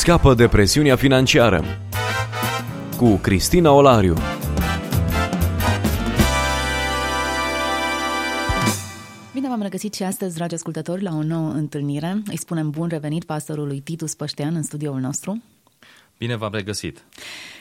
Scapă de presiunea financiară cu Cristina Olariu. Bine v-am regăsit și astăzi, dragi ascultători, la o nouă întâlnire. Îi spunem bun revenit pastorului Titus Păștean în studioul nostru. Bine v-am regăsit!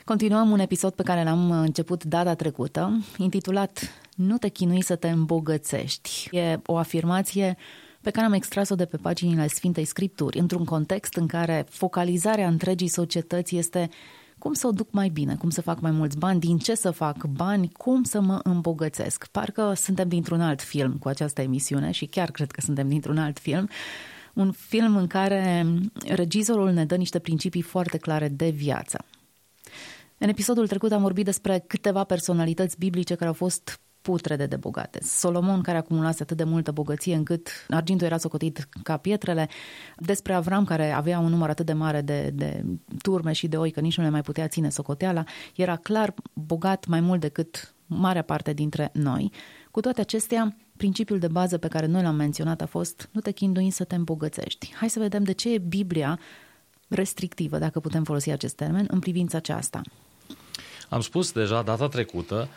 Continuăm un episod pe care l-am început data trecută, intitulat Nu te chinui să te îmbogățești. E o afirmație pe care am extras-o de pe paginile Sfintei Scripturi, într-un context în care focalizarea întregii societăți este cum să o duc mai bine, cum să fac mai mulți bani, din ce să fac bani, cum să mă îmbogățesc. Parcă suntem dintr-un alt film cu această emisiune și chiar cred că suntem dintr-un alt film. Un film în care regizorul ne dă niște principii foarte clare de viață. În episodul trecut am vorbit despre câteva personalități biblice care au fost putrede de bogate. Solomon, care acumulase atât de multă bogăție încât argintul era socotit ca pietrele, despre Avram, care avea un număr atât de mare de, de turme și de oi că nici nu le mai putea ține socoteala, era clar bogat mai mult decât marea parte dintre noi. Cu toate acestea, principiul de bază pe care noi l-am menționat a fost nu te chindui să te îmbogățești. Hai să vedem de ce e Biblia restrictivă, dacă putem folosi acest termen, în privința aceasta. Am spus deja data trecută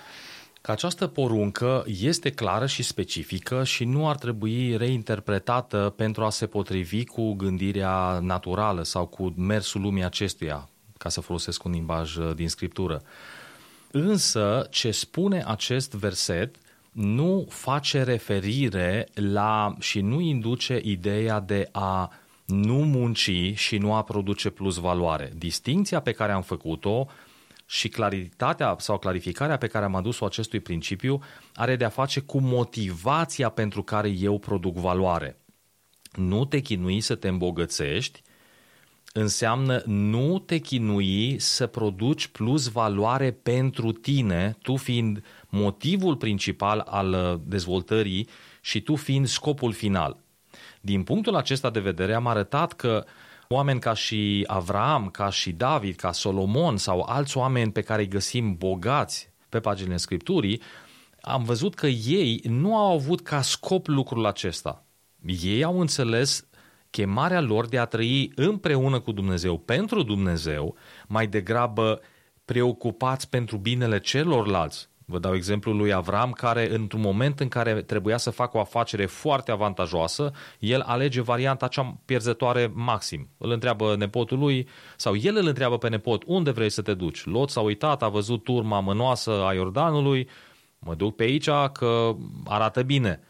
că această poruncă este clară și specifică și nu ar trebui reinterpretată pentru a se potrivi cu gândirea naturală sau cu mersul lumii acestuia, ca să folosesc un limbaj uh, din scriptură. Însă, ce spune acest verset nu face referire la și nu induce ideea de a nu munci și nu a produce plus valoare. Distinția pe care am făcut-o și claritatea sau clarificarea pe care am adus-o acestui principiu are de a face cu motivația pentru care eu produc valoare. Nu te chinui să te îmbogățești înseamnă nu te chinui să produci plus valoare pentru tine, tu fiind motivul principal al dezvoltării și tu fiind scopul final. Din punctul acesta de vedere am arătat că uh, oameni ca și Avram, ca și David, ca Solomon sau alți oameni pe care îi găsim bogați pe paginile Scripturii, am văzut că ei nu au avut ca scop lucrul acesta. Ei au înțeles chemarea lor de a trăi împreună cu Dumnezeu, pentru Dumnezeu, mai degrabă preocupați pentru binele celorlalți, Vă dau exemplul lui Avram, care într-un moment în care trebuia să facă o afacere foarte avantajoasă, el alege varianta cea pierzătoare maxim. Îl întreabă nepotul lui, sau el îl întreabă pe nepot, unde vrei să te duci? Lot s-a uitat, a văzut turma mănoasă a Iordanului, mă duc pe aici că arată bine.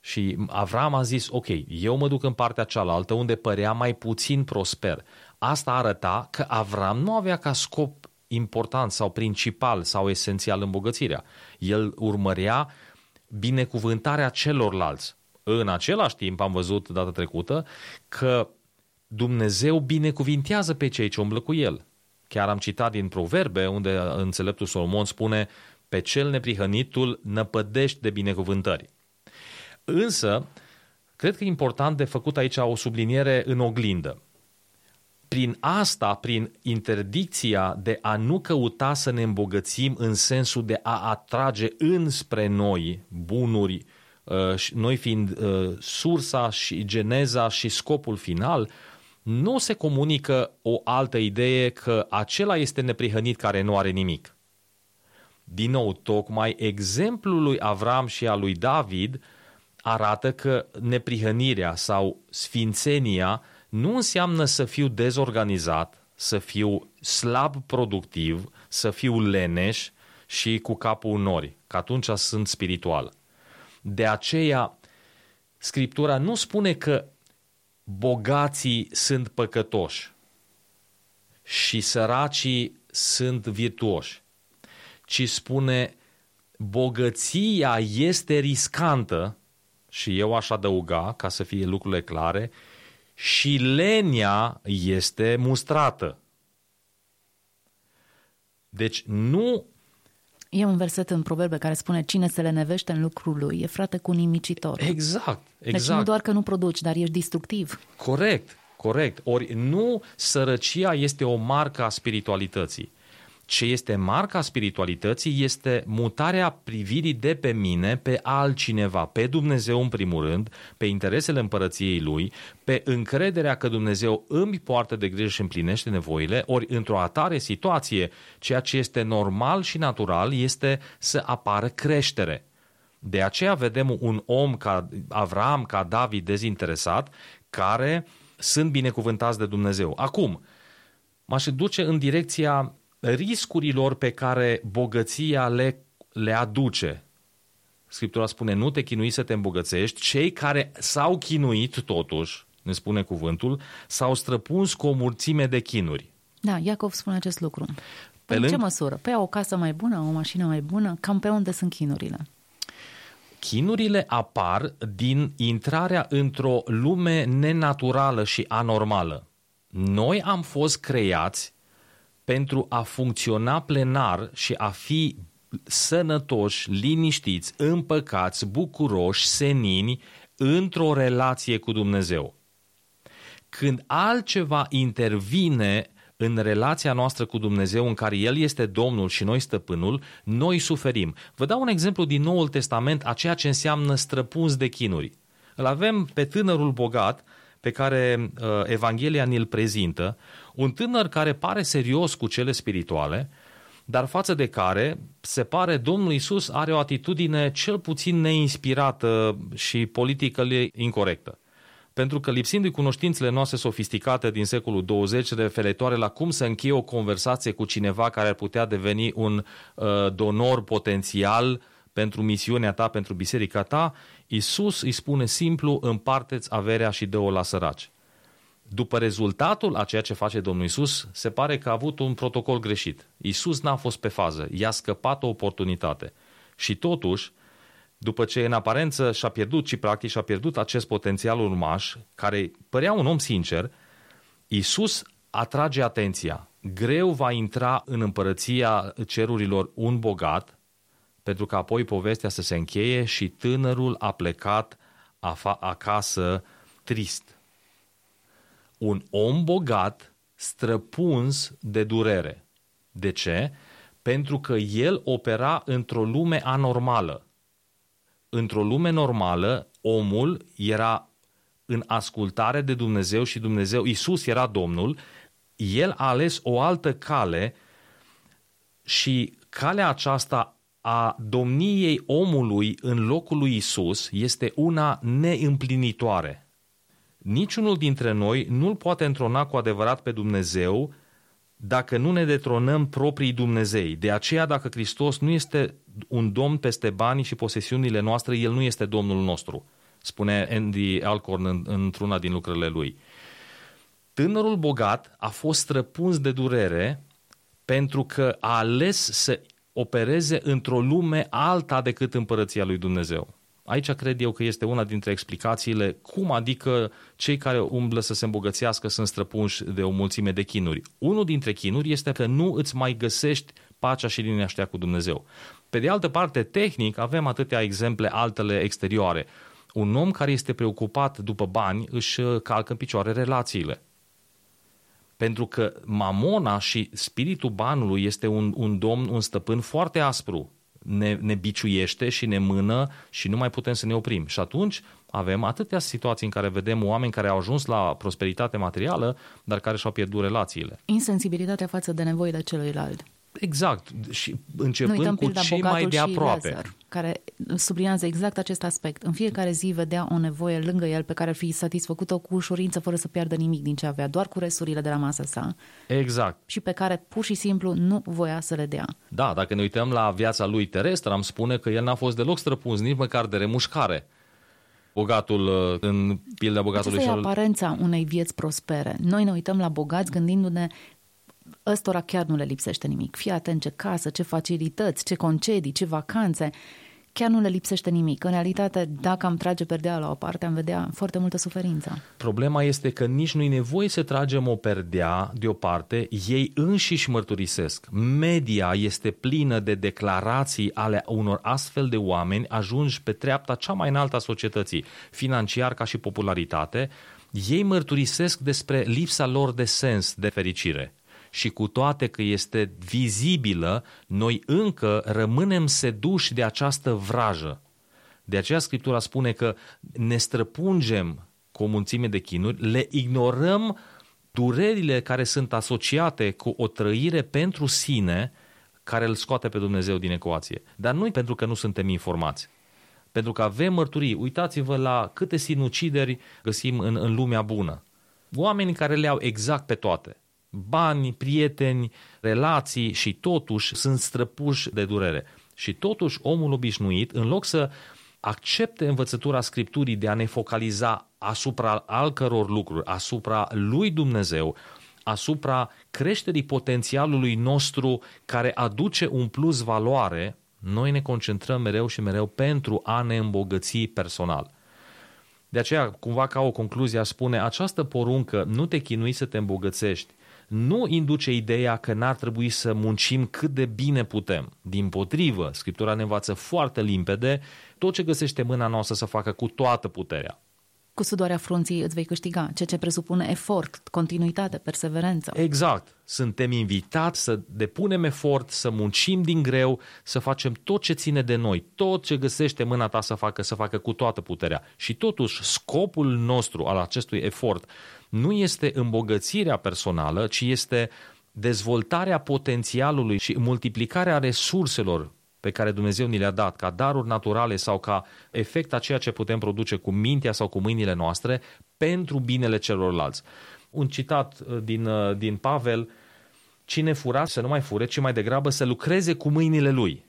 Și Avram a zis, ok, eu mă duc în partea cealaltă unde părea mai puțin prosper. Asta arăta că Avram nu avea ca scop important sau principal sau esențial îmbogățirea. El urmărea binecuvântarea celorlalți. În același timp am văzut data trecută că Dumnezeu binecuvintează pe cei ce umblă cu El. Chiar am citat din Proverbe unde înțeleptul Solomon spune pe cel neprihănitul năpădești de binecuvântări. Însă, cred că e important de făcut aici o subliniere în oglindă prin asta, prin interdicția de a nu căuta să ne îmbogățim în sensul de a atrage înspre noi bunuri, uh, noi fiind uh, sursa și geneza și scopul final, nu se comunică o altă idee că acela este neprihănit care nu are nimic. Din nou, tocmai exemplul lui Avram și al lui David arată că neprihănirea sau sfințenia nu înseamnă să fiu dezorganizat, să fiu slab productiv, să fiu leneș și cu capul în nori, că atunci sunt spiritual. De aceea, Scriptura nu spune că bogații sunt păcătoși și săracii sunt virtuoși, ci spune bogăția este riscantă, și eu aș adăuga, ca să fie lucrurile clare, și lenia este mustrată. Deci nu... E un verset în proverbe care spune cine se lenevește în lucrul lui e frate cu nimicitor. Exact, exact. Deci nu doar că nu produci, dar ești destructiv. Corect, corect. Ori nu sărăcia este o marcă a spiritualității, Ce este marca spiritualității este mutarea privirii de pe mine pe altcineva, pe Dumnezeu în primul rând, pe interesele împărăției Lui, pe încrederea că Dumnezeu îmi poartă de grijă și împlinește nevoile, ori într-o atare situație, ceea ce este normal și natural este să apară creștere. De aceea vedem un om ca Avram, ca David dezinteresat, care sunt binecuvântați de Dumnezeu. Acum, m-aș duce în direcția riscurilor pe care bogăția le, le aduce. Scriptura spune, nu te chinui să te îmbogățești. Cei care s-au chinuit totuși, ne spune cuvântul, s-au străpuns cu o mulțime de chinuri. Da, Iacov spune acest lucru. Pe în lângă... ce măsură? Pe o casă mai bună, o mașină mai bună? Cam pe unde sunt chinurile? Chinurile apar din intrarea într-o lume nenaturală și anormală. Noi am fost creați pentru a funcționa plenar și a fi sănătoși, liniștiți, împăcați, bucuroși, senini într-o relație cu Dumnezeu. Când altceva intervine în relația noastră cu Dumnezeu în care El este Domnul și noi stăpânul, noi suferim. Vă dau un exemplu din Noul Testament a ceea ce înseamnă străpuns de chinuri. Îl avem pe tânărul bogat pe care uh, Evanghelia ni-l prezintă, un tânăr care pare serios cu cele spirituale, dar față de care se pare Domnul Isus are o atitudine cel puțin neinspirată și politică incorrectă. Pentru că lipsindu-i cunoștințele noastre sofisticate din secolul 20 referitoare la cum să încheie o conversație cu cineva care ar putea deveni un uh, donor potențial pentru misiunea ta, pentru biserica ta, Isus îi spune simplu, împarteți averea și dă-o la săraci. După rezultatul a ceea ce face Domnul Isus, se pare că a avut un protocol greșit. Isus n-a fost pe fază, i-a scăpat o oportunitate. Și totuși, după ce în aparență și-a pierdut și practic și-a pierdut acest potențial urmaș, care părea un om sincer, Isus atrage atenția. Greu va intra în împărăția cerurilor un bogat, pentru că apoi povestea să se încheie și tânărul a plecat acasă trist. Un om bogat străpuns de durere. De ce? Pentru că el opera într-o lume anormală. Într-o lume normală, omul era în ascultare de Dumnezeu și Dumnezeu, Isus era Domnul, el a ales o altă cale și calea aceasta a domniei omului în locul lui Isus este una neîmplinitoare. Niciunul dintre noi nu-l poate întrona cu adevărat pe Dumnezeu dacă nu ne detronăm proprii Dumnezei. De aceea, dacă Hristos nu este un domn peste banii și posesiunile noastre, El nu este Domnul nostru, spune Andy Alcorn într-una din lucrările lui. Tânărul bogat a fost străpuns de durere pentru că a ales să opereze într-o lume alta decât împărăția lui Dumnezeu. Aici cred eu că este una dintre explicațiile cum adică cei care umblă să se îmbogățească sunt străpunși de o mulțime de chinuri. Unul dintre chinuri este că nu îți mai găsești pacea și liniștea cu Dumnezeu. Pe de altă parte, tehnic, avem atâtea exemple altele exterioare. Un om care este preocupat după bani își calcă în picioare relațiile. Pentru că mamona și spiritul banului este un, un domn, un stăpân foarte aspru. Ne, ne biciuiește și ne mână și nu mai putem să ne oprim. Și atunci avem atâtea situații în care vedem oameni care au ajuns la prosperitate materială, dar care și-au pierdut relațiile. Insensibilitatea față de nevoile celuilalt. Exact. Și începând cu cei mai de aproape. Lazar, care sublinează exact acest aspect. În fiecare zi vedea o nevoie lângă el pe care ar fi satisfăcut-o cu ușurință fără să piardă nimic din ce avea, doar cu resurile de la masa sa. Exact. Și pe care pur și simplu nu voia să le dea. Da, dacă ne uităm la viața lui terestră, am spune că el n-a fost deloc străpuns, nici măcar de remușcare bogatul uh, în pildea bogatului. Aceasta e aparența unei vieți prospere. Noi ne uităm la bogați gândindu-ne ăstora chiar nu le lipsește nimic. Fii atent ce casă, ce facilități, ce concedii, ce vacanțe. Chiar nu le lipsește nimic. În realitate, dacă am trage perdea la o parte, am vedea foarte multă suferință. Problema este că nici nu-i nevoie să tragem o perdea deoparte, ei înșiși mărturisesc. Media este plină de declarații ale unor astfel de oameni ajungi pe treapta cea mai înaltă a societății, financiar ca și popularitate, ei mărturisesc despre lipsa lor de sens, de fericire și cu toate că este vizibilă, noi încă rămânem seduși de această vrajă. De aceea Scriptura spune că ne străpungem cu o mulțime de chinuri, le ignorăm durerile care sunt asociate cu o trăire pentru sine care îl scoate pe Dumnezeu din ecuație. Dar nu pentru că nu suntem informați. Pentru că avem mărturii. Uitați-vă la câte sinucideri găsim în, în lumea bună. Oameni care le au exact pe toate. Bani, prieteni, relații și totuși sunt străpuși de durere. Și totuși omul obișnuit, în loc să accepte învățătura Scripturii de a ne focaliza asupra alcăror lucruri, asupra lui Dumnezeu, asupra creșterii potențialului nostru care aduce un plus valoare, noi ne concentrăm mereu și mereu pentru a ne îmbogăți personal. De aceea, cumva ca o concluzie, spune, această poruncă, nu te chinui să te îmbogățești, nu induce ideea că n-ar trebui să muncim cât de bine putem. Din potrivă, Scriptura ne învață foarte limpede tot ce găsește mâna noastră să facă cu toată puterea. Cu sudoarea frunții îți vei câștiga, ceea ce presupune efort, continuitate, perseverență. Exact. Suntem invitați să depunem efort, să muncim din greu, să facem tot ce ține de noi, tot ce găsește mâna ta să facă, să facă cu toată puterea. Și totuși, scopul nostru al acestui efort nu este îmbogățirea personală, ci este dezvoltarea potențialului și multiplicarea resurselor pe care Dumnezeu ni le-a dat ca daruri naturale sau ca efect a ceea ce putem produce cu mintea sau cu mâinile noastre pentru binele celorlalți. Un citat uh, din, uh, din Pavel, cine fura să nu mai fure, ci mai degrabă să lucreze cu mâinile lui.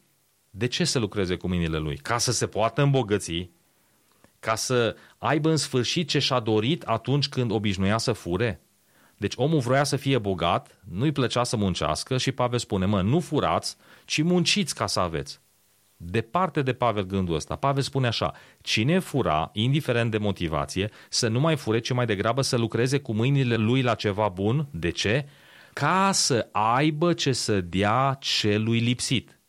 De ce să lucreze cu mâinile lui? Ca să se poată îmbogăți, ca să aibă în sfârșit ce și-a dorit atunci când obișnuia să fure. Deci omul vrea să fie bogat, nu-i plăcea să muncească și Pavel spune, mă, nu furați, ci munciți ca să aveți. Departe de Pavel gândul ăsta. Pavel spune așa, cine fura, indiferent de motivație, să nu mai fure, ci mai degrabă să lucreze cu mâinile lui la ceva bun. De ce? Ca să aibă ce să dea celui lipsit.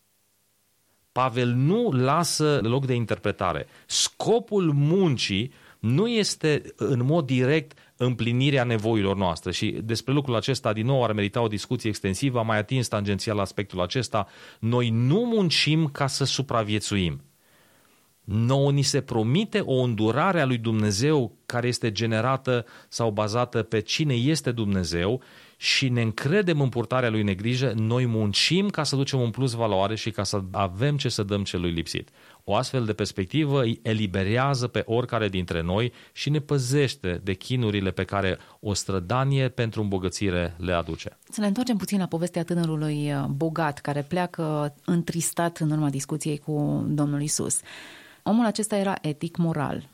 Pavel nu lasă loc de interpretare. Scopul muncii nu este în mod direct împlinirea nevoilor noastre și despre lucrul acesta din nou ar merita o discuție extensivă, am mai atins tangențial aspectul acesta. Noi nu muncim ca să supraviețuim. Nouă ni se promite o îndurare a lui Dumnezeu care este generată sau bazată pe cine este Dumnezeu și ne încredem în purtarea lui negrijă, noi muncim ca să ducem un plus valoare și ca să avem ce să dăm celui lipsit. O astfel de perspectivă îi eliberează pe oricare dintre noi și ne păzește de chinurile pe care o strădanie pentru îmbogățire le aduce. Să ne întoarcem puțin la povestea tânărului uh, bogat care pleacă întristat în urma discuției cu Domnul Isus. Omul acesta era etic, moral,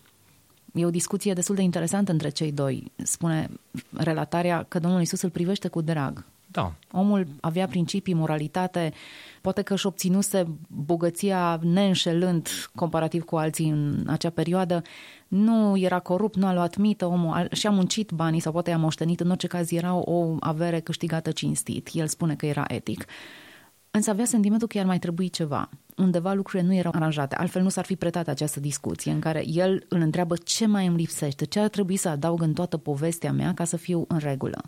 E o discuție destul de interesantă între cei doi. Spune relatarea că Domnul Isus îl privește cu drag. Da. Omul avea principii, moralitate, poate că își obținuse bogăția neînșelând comparativ cu alții în acea perioadă, nu era corupt, nu a luat mită, omul și-a muncit banii sau poate i-a moștenit, în orice caz era o avere câștigată cinstit. El spune că era etic. Însă avea sentimentul că ar mai trebui ceva. Undeva lucrurile nu erau aranjate, altfel nu s-ar fi pretat această discuție în care el îl întreabă ce mai îmi lipsește, ce ar trebui să adaug în toată povestea mea ca să fiu în regulă.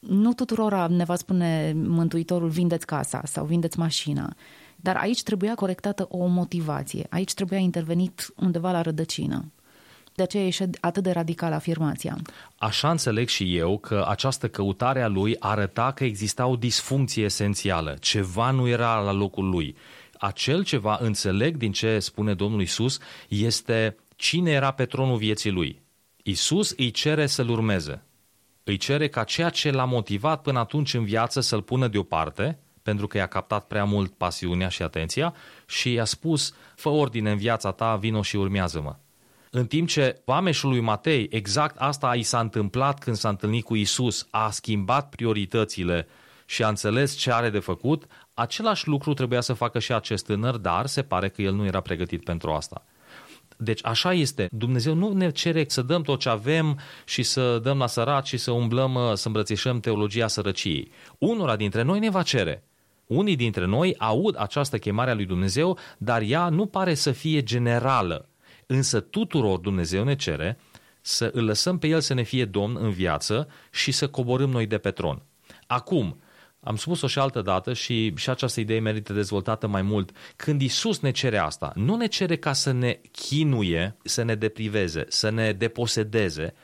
Nu tuturor ne va spune Mântuitorul vindeți casa sau vindeți mașina, dar aici trebuia corectată o motivație, aici trebuia intervenit undeva la rădăcină. De aceea e atât de radicală afirmația. Așa înțeleg și eu că această căutare a lui arăta că exista o disfuncție esențială. Ceva nu era la locul lui. Acel ceva, înțeleg din ce spune Domnul Isus, este cine era pe tronul vieții lui. Isus îi cere să-l urmeze. Îi cere ca ceea ce l-a motivat până atunci în viață să-l pună deoparte, pentru că i-a captat prea mult pasiunea și atenția și i-a spus, fă ordine în viața ta, vino și urmează-mă. În timp ce vameșul lui Matei, exact asta i s-a întâmplat când s-a întâlnit cu Isus, a schimbat prioritățile și a înțeles ce are de făcut, același lucru trebuia să facă și acest tânăr, dar se pare că el nu era pregătit pentru asta. Deci așa este. Dumnezeu nu ne cere să dăm tot ce avem și să dăm la săraci și să umblăm, să îmbrățișăm teologia sărăciei. Unora dintre noi ne va cere. Unii dintre noi aud această chemare a lui Dumnezeu, dar ea nu pare să fie generală. Însă tuturor Dumnezeu ne cere să îl lăsăm pe El să ne fie Domn în viață și să coborâm noi de pe tron. Acum, am spus-o și altă dată și, și această idee merită dezvoltată mai mult. Când Isus ne cere asta, nu ne cere ca să ne chinuie, să ne depriveze, să ne deposedeze,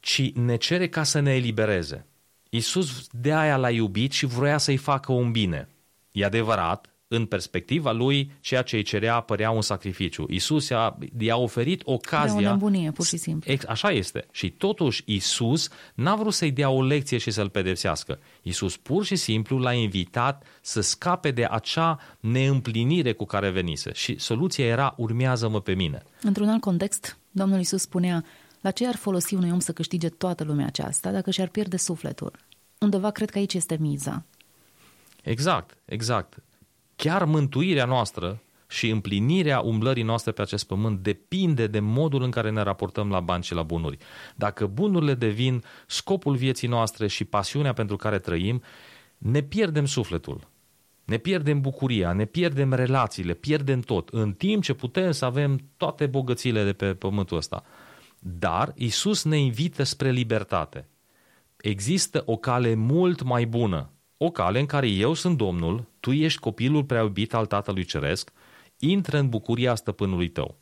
ci ne cere ca să ne elibereze. Isus de aia l-a iubit și vroia să-i facă un bine. E adevărat, în perspectiva lui, ceea ce îi cerea părea un sacrificiu. Isus i-a, i-a oferit ocazia... Era o nebunie, pur și simplu. Ex, așa este. Și totuși Isus n-a vrut să-i dea o lecție și să-l pedepsească. Isus pur și simplu l-a invitat să scape de acea neîmplinire cu care venise. Și soluția era, urmează-mă pe mine. Într-un alt context, Domnul Isus spunea, la ce ar folosi unui om să câștige toată lumea aceasta dacă și-ar pierde sufletul? Undeva cred că aici este miza. Exact, exact. Chiar mântuirea noastră și împlinirea umblării noastre pe acest pământ depinde de modul în care ne raportăm la bani și la bunuri. Dacă bunurile devin scopul vieții noastre și pasiunea pentru care trăim, ne pierdem sufletul, ne pierdem bucuria, ne pierdem relațiile, pierdem tot, în timp ce putem să avem toate bogățiile de pe pământul ăsta. Dar Isus ne invită spre libertate. Există o cale mult mai bună, o cale în care eu sunt Domnul, tu ești copilul prea iubit al Tatălui Ceresc, intră în bucuria stăpânului tău.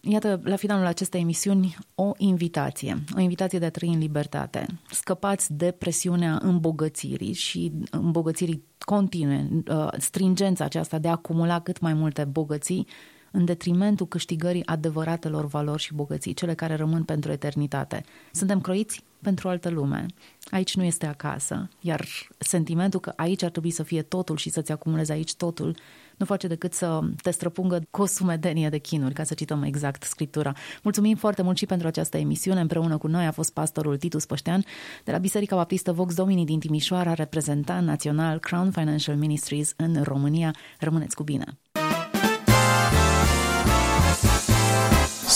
Iată, la finalul acestei emisiuni, o invitație. O invitație de a trăi în libertate. Scăpați de presiunea îmbogățirii și îmbogățirii continue, uh, stringența aceasta de a acumula cât mai multe bogății în detrimentul câștigării adevăratelor valori și bogății, cele care rămân pentru eternitate. Suntem croiți pentru altă lume. Aici nu este acasă, iar sentimentul că aici ar trebui să fie totul și să-ți acumulezi aici totul, nu face decât să te străpungă cu o sumedenie de chinuri, ca să cităm exact Scriptura. Mulțumim foarte mult și pentru această emisiune. Împreună cu noi a fost pastorul Titus Păștean de la Biserica Baptistă Vox Domini din Timișoara, reprezentant național Crown Financial Ministries în România. Rămâneți cu bine!